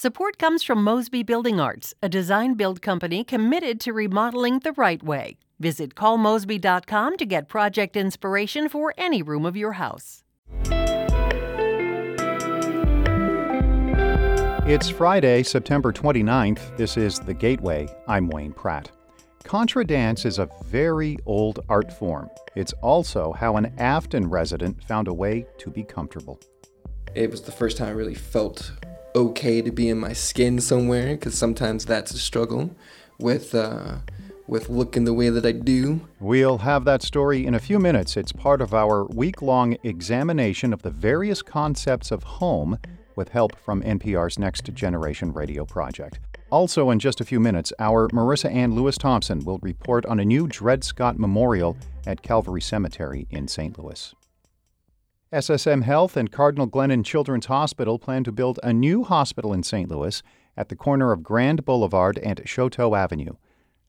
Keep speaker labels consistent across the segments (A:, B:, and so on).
A: Support comes from Mosby Building Arts, a design build company committed to remodeling the right way. Visit callmosby.com to get project inspiration for any room of your house.
B: It's Friday, September 29th. This is The Gateway. I'm Wayne Pratt. Contra dance is a very old art form. It's also how an Affton resident found a way to be comfortable.
C: It was the first time I really felt okay to be in my skin somewhere because sometimes that's a struggle with uh, with looking the way that I do.
B: We'll have that story in a few minutes. It's part of our week long examination of the various concepts of home with help from NPR's Next Generation Radio project. Also, in just a few minutes, our Marissa Ann Lewis Thompson will report on a new Dred Scott Memorial at Calvary Cemetery in St. Louis. SSM Health and Cardinal Glennon Children's Hospital plan to build a new hospital in St. Louis at the corner of Grand Boulevard and Chouteau Avenue.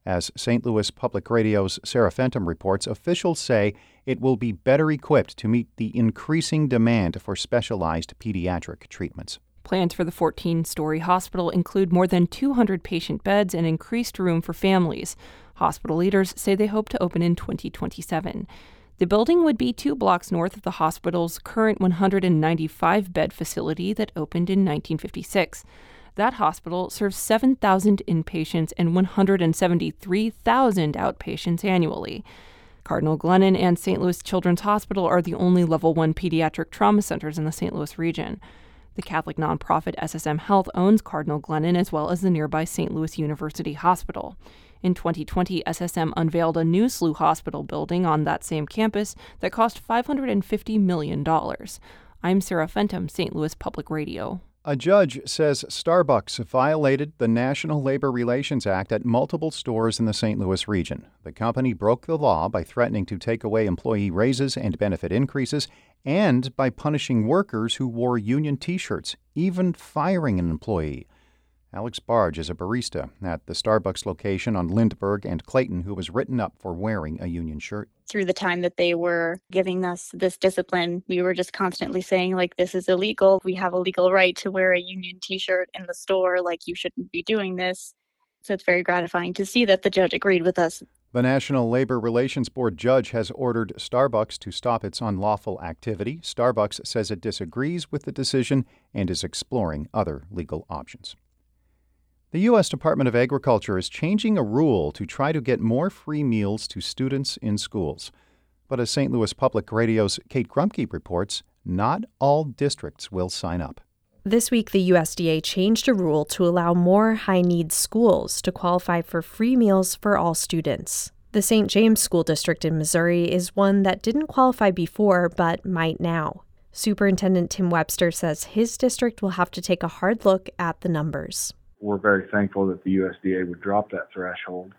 B: As St. Louis Public Radio's Sarah Fentem reports, officials say it will be better equipped to meet the increasing demand for specialized pediatric treatments.
D: Plans for the 14 story hospital include more than 200 patient beds and increased room for families. Hospital leaders say they hope to open in 2027. The building would be two blocks north of the hospital's current 195 bed facility that opened in 1956. That hospital serves 7,000 inpatients and 173,000 outpatients annually. Cardinal Glennon and St. Louis Children's Hospital are the only level 1 pediatric trauma centers in the St. Louis region. The Catholic nonprofit SSM Health owns Cardinal Glennon as well as the nearby St. Louis University Hospital. In 2020, SSM unveiled a new SLU hospital building on that same campus that cost $550 million. I'm Sarah Fentem, St. Louis Public Radio.
B: A judge says Starbucks violated the National Labor Relations Act at multiple stores in the St. Louis region. The company broke the law by threatening to take away employee raises and benefit increases and by punishing workers who wore union t shirts, even firing an employee. Alex Barge is a barista at the Starbucks location on Lindbergh and Clayton who was written up for wearing a union shirt.
E: Through the time that they were giving us this discipline, we were just constantly saying, like, this is illegal. We have a legal right to wear a union t shirt in the store. Like, you shouldn't be doing this. So it's very gratifying to see that the judge agreed with us.
B: The National Labor Relations Board judge has ordered Starbucks to stop its unlawful activity. Starbucks says it disagrees with the decision and is exploring other legal options. The U.S. Department of Agriculture is changing a rule to try to get more free meals to students in schools. But as St. Louis Public Radio's Kate Grumke reports, not all districts will sign up.
F: This week, the USDA changed a rule to allow more high needs schools to qualify for free meals for all students. The St. James School District in Missouri is one that didn't qualify before but might now. Superintendent Tim Webster says his district will have to take a hard look at the numbers
G: we're very thankful that the USDA would drop that threshold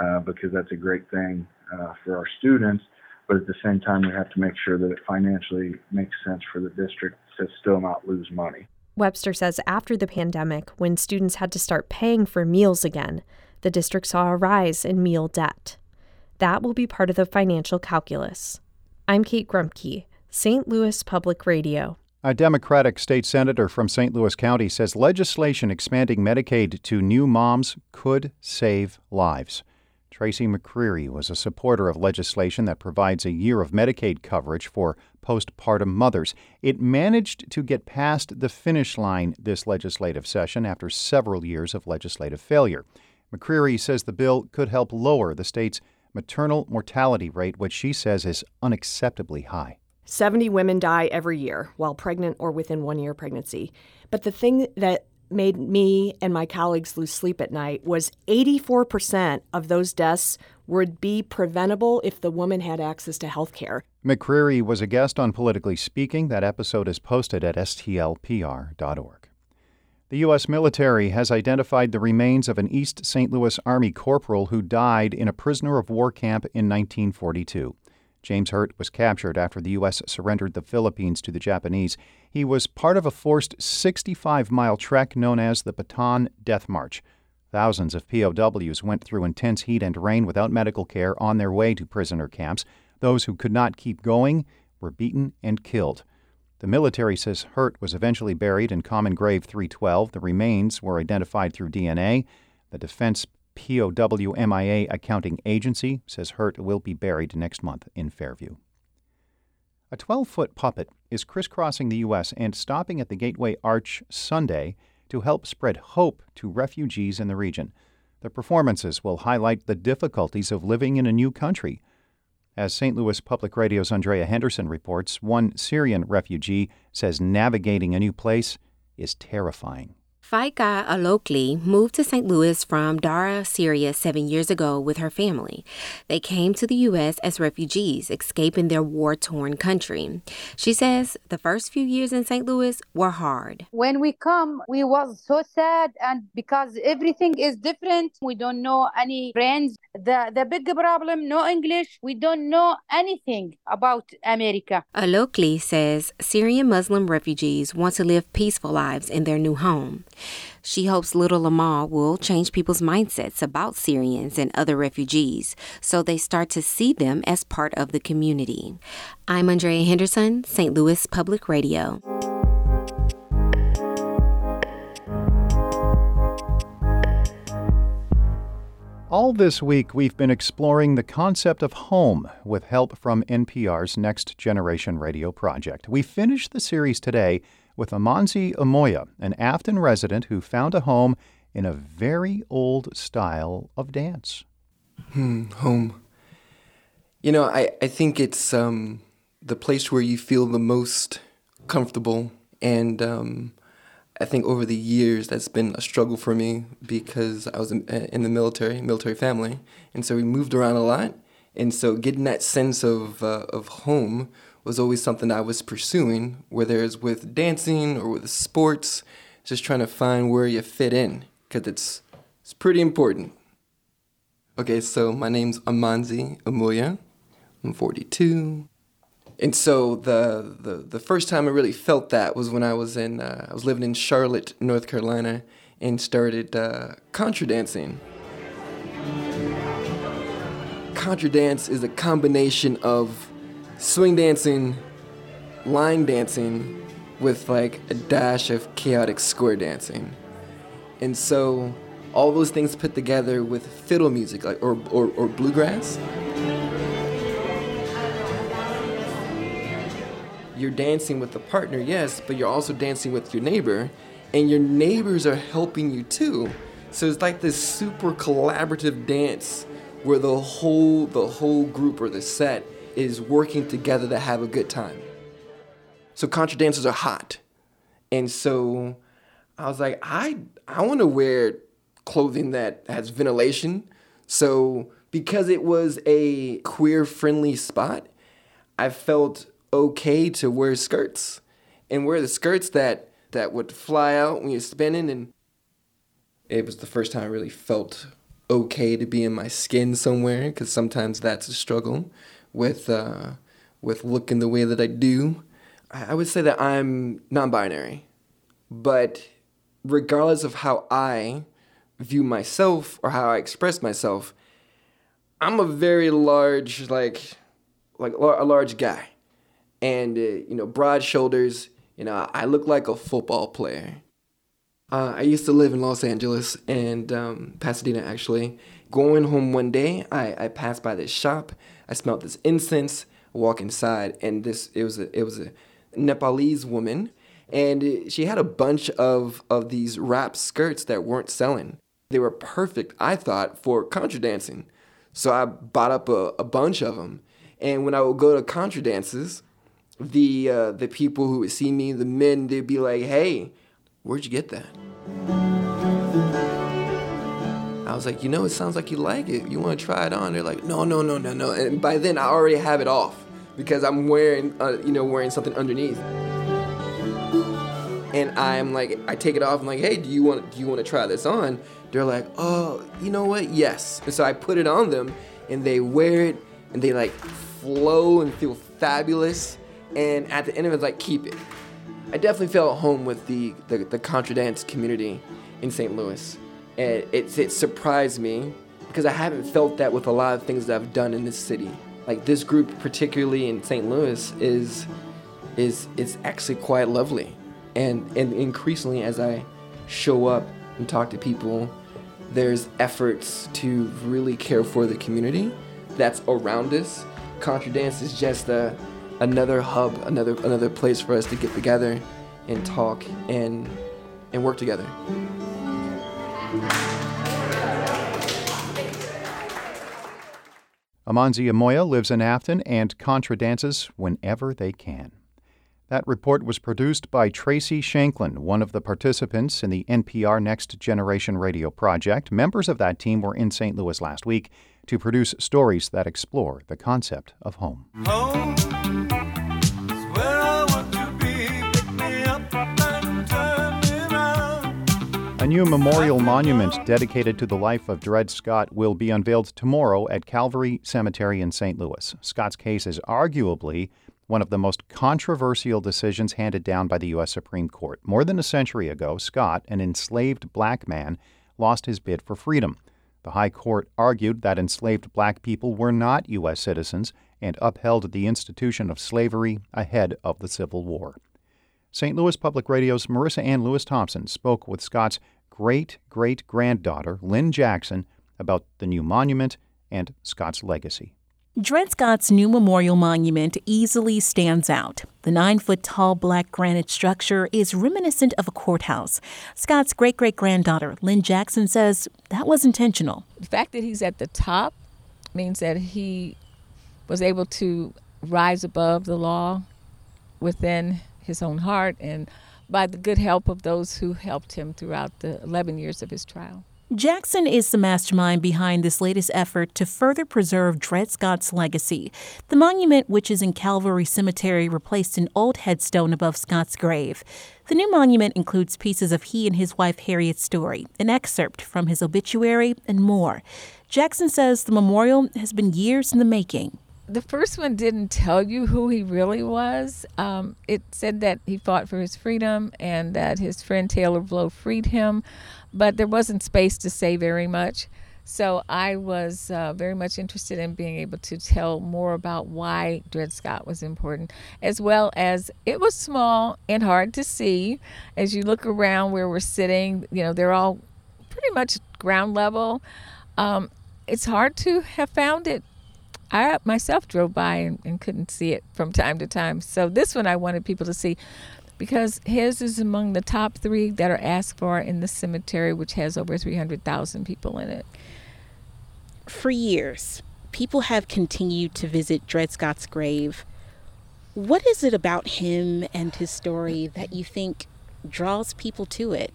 G: uh, because that's a great thing uh, for our students. But at the same time, we have to make sure that it financially makes sense for the district to still not lose money.
F: Webster says after the pandemic, when students had to start paying for meals again, the district saw a rise in meal debt. That will be part of the financial calculus. I'm Kate Grumke, St. Louis Public Radio.
B: A Democratic state senator from St. Louis County says legislation expanding Medicaid to new moms could save lives. Tracy McCreary was a supporter of legislation that provides a year of Medicaid coverage for postpartum mothers. It managed to get past the finish line this legislative session after several years of legislative failure. McCreary says the bill could help lower the state's maternal mortality rate, which she says is unacceptably high.
H: 70 women die every year while pregnant or within one year pregnancy. But the thing that made me and my colleagues lose sleep at night was 84% of those deaths would be preventable if the woman had access to health care.
B: McCreary was a guest on Politically Speaking. That episode is posted at stlpr.org. The U.S. military has identified the remains of an East St. Louis Army corporal who died in a prisoner of war camp in 1942. James Hurt was captured after the U.S. surrendered the Philippines to the Japanese. He was part of a forced 65 mile trek known as the Bataan Death March. Thousands of POWs went through intense heat and rain without medical care on their way to prisoner camps. Those who could not keep going were beaten and killed. The military says Hurt was eventually buried in Common Grave 312. The remains were identified through DNA. The Defense POW MIA Accounting Agency says Hurt will be buried next month in Fairview. A 12 foot puppet is crisscrossing the U.S. and stopping at the Gateway Arch Sunday to help spread hope to refugees in the region. The performances will highlight the difficulties of living in a new country. As St. Louis Public Radio's Andrea Henderson reports, one Syrian refugee says navigating a new place is terrifying.
I: Faika Alokli moved to St. Louis from Daraa, Syria, seven years ago with her family. They came to the U.S. as refugees, escaping their war torn country. She says the first few years in St. Louis were hard.
J: When we come, we was so sad, and because everything is different, we don't know any friends. The, the big problem, no English, we don't know anything about America.
I: Alokli says Syrian Muslim refugees want to live peaceful lives in their new home. She hopes Little Amal will change people's mindsets about Syrians and other refugees so they start to see them as part of the community. I'm Andrea Henderson, St. Louis Public Radio.
B: All this week, we've been exploring the concept of home with help from NPR's Next Generation Radio project. We finished the series today with Amanzi Umoye, an Affton resident who found a home in a very old style of dance.
C: Hmm, home. You know, I, I think it's um, the place where you feel the most comfortable. And um, I think over the years that's been a struggle for me because I was in, in the military, military family. And so we moved around a lot. And so getting that sense of, uh, of home was always something I was pursuing, whether it's with dancing or with sports, just trying to find where you fit in, because it's, it's pretty important. Okay, so my name's Amanzi Umoye. I'm 42. And so the, the, the first time I really felt that was when I was in uh, I was living in Charlotte, North Carolina, and started uh, contra dancing. Contra dance is a combination of swing dancing, line dancing with like a dash of chaotic square dancing. And so all those things put together with fiddle music like or, or, or bluegrass. You're dancing with a partner, yes, but you're also dancing with your neighbor, and your neighbors are helping you too. So it's like this super collaborative dance where the whole the whole group or the set is working together to have a good time. So contra dancers are hot. And so I was like, I I want to wear clothing that has ventilation. So because it was a queer friendly spot, I felt okay to wear skirts and wear the skirts that that would fly out when you're spinning and it was the first time I really felt okay to be in my skin somewhere because sometimes that's a struggle with uh, with looking the way that I do. I would say that I'm non-binary, but regardless of how I view myself or how I express myself, I'm a very large like like a large guy, and uh, you know broad shoulders. You know I look like a football player. Uh, I used to live in Los Angeles and um, Pasadena actually. Going home one day, I, I passed by this shop I smelled this incense. Walk inside, and this it was a it was a Nepalese woman, and she had a bunch of of these wrap skirts that weren't selling. They were perfect, I thought, for contra dancing. So I bought up a, a bunch of them, and when I would go to contra dances, the uh, the people who would see me, the men, they'd be like, "Hey, where'd you get that?" I was like, you know, it sounds like you like it. You want to try it on? They're like, no, no, no, no, no. And by then, I already have it off because I'm wearing, uh, you know, wearing something underneath. And I'm like, I take it off. I'm like, hey, do you want, do you want to try this on? They're like, oh, you know what? Yes. And so I put it on them, and they wear it, and they like flow and feel fabulous. And at the end of it, like, keep it. I definitely felt at home with the the, the contra dance community in St. Louis and it, it surprised me because I haven't felt that with a lot of things that I've done in this city. Like this group, particularly in St. Louis, is is is actually quite lovely. And and increasingly as I show up and talk to people, there's efforts to really care for the community that's around us. Contra Dance is just a, another hub, another another place for us to get together and talk and and work together.
B: Amanzi Umoye lives in Affton and contra dances whenever they can. That report was produced by Tracy Shanklin, one of the participants in the NPR Next Generation Radio project. Members of that team were in St. Louis last week to produce stories that explore the concept of home. home A new memorial monument dedicated to the life of Dred Scott will be unveiled tomorrow at Calvary Cemetery in St. Louis. Scott's case is arguably one of the most controversial decisions handed down by the U.S. Supreme Court. More than a century ago, Scott, an enslaved black man, lost his bid for freedom. The High Court argued that enslaved black people were not U.S. citizens and upheld the institution of slavery ahead of the Civil War. St. Louis Public Radio's Marissa Ann Lewis Thompson spoke with Scott's great great granddaughter, Lynn Jackson, about the new monument and Scott's legacy.
K: Dred Scott's new memorial monument easily stands out. The nine foot tall black granite structure is reminiscent of a courthouse. Scott's great great granddaughter, Lynn Jackson, says that was intentional.
L: The fact that he's at the top means that he was able to rise above the law within his own heart and by the good help of those who helped him throughout the 11 years of his trial.
K: Jackson is the mastermind behind this latest effort to further preserve Dred Scott's legacy. The monument, which is in Calvary Cemetery, replaced an old headstone above Scott's grave. The new monument includes pieces of he and his wife Harriet's story, an excerpt from his obituary, and more. Jackson says the memorial has been years in the making
L: the first one didn't tell you who he really was. Um, it said that he fought for his freedom and that his friend Taylor Blow freed him, but there wasn't space to say very much. So I was uh, very much interested in being able to tell more about why Dred Scott was important, as well as it was small and hard to see. As you look around where we're sitting, you know, they're all pretty much ground level. Um, it's hard to have found it I myself drove by and, and couldn't see it from time to time. So this one I wanted people to see because his is among the top three that are asked for in the cemetery, which has over 300,000 people in it.
K: For years, people have continued to visit Dred Scott's grave. What is it about him and his story that you think draws people to it?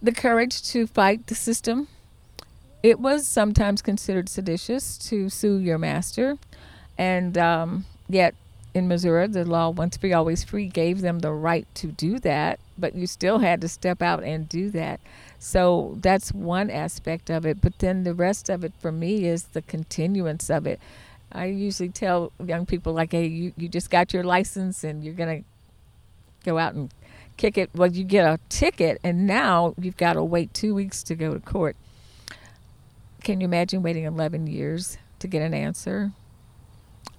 L: The courage to fight the system it was sometimes considered seditious to sue your master, and um, yet in Missouri, the law once free, always free gave them the right to do that, but you still had to step out and do that. So that's one aspect of it. But then the rest of it for me is the continuance of it. I usually tell young people, like, hey, you, you just got your license and you're going to go out and kick it. Well, you get a ticket, and now you've got to wait two weeks to go to court. Can you imagine waiting 11 years to get an answer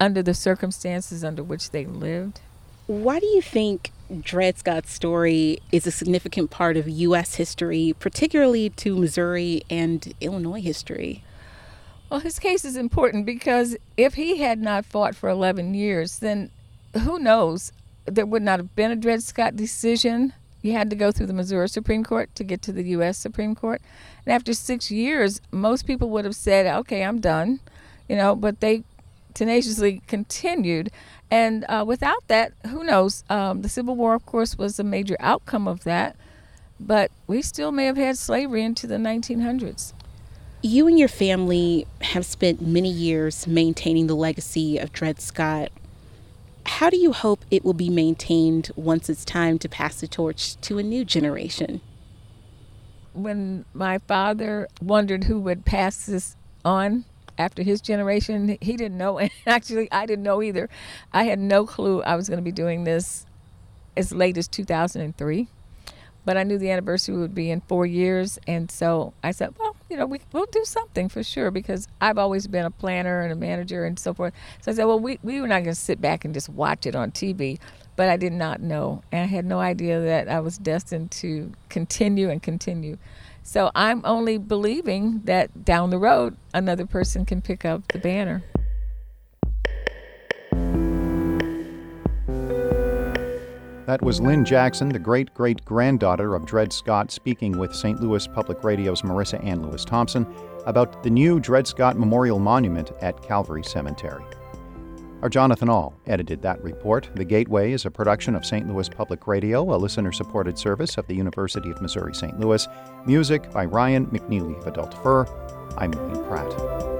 L: under the circumstances under which they lived?
K: Why do you think Dred Scott's story is a significant part of U.S. history, particularly to Missouri and Illinois history?
L: Well, his case is important because if he had not fought for 11 years, then who knows? There would not have been a Dred Scott decision you had to go through the Missouri Supreme Court to get to the U.S. Supreme Court. And after six years, most people would have said, okay, I'm done, you know, but they tenaciously continued. And uh, without that, who knows? Um, the Civil War, of course, was a major outcome of that, but we still may have had slavery into the 1900s.
K: You and your family have spent many years maintaining the legacy of Dred Scott how do you hope it will be maintained once it's time to pass the torch to a new generation?
L: When my father wondered who would pass this on after his generation, he didn't know. And actually, I didn't know either. I had no clue I was going to be doing this as late as 2003. But I knew the anniversary would be in four years. And so I said, well, you know, we, we'll do something for sure because I've always been a planner and a manager and so forth. So I said, well, we, we were not going to sit back and just watch it on TV. But I did not know. And I had no idea that I was destined to continue and continue. So I'm only believing that down the road, another person can pick up the banner.
B: That was Lynn Jackson, the great great granddaughter of Dred Scott, speaking with St. Louis Public Radio's Marissa Ann Lewis Thompson about the new Dred Scott Memorial Monument at Calvary Cemetery. Our Jonathan Ahl edited that report. The Gateway is a production of St. Louis Public Radio, a listener supported service of the University of Missouri St. Louis. Music by Ryan McNeely of Adult Fur. I'm Wayne Pratt.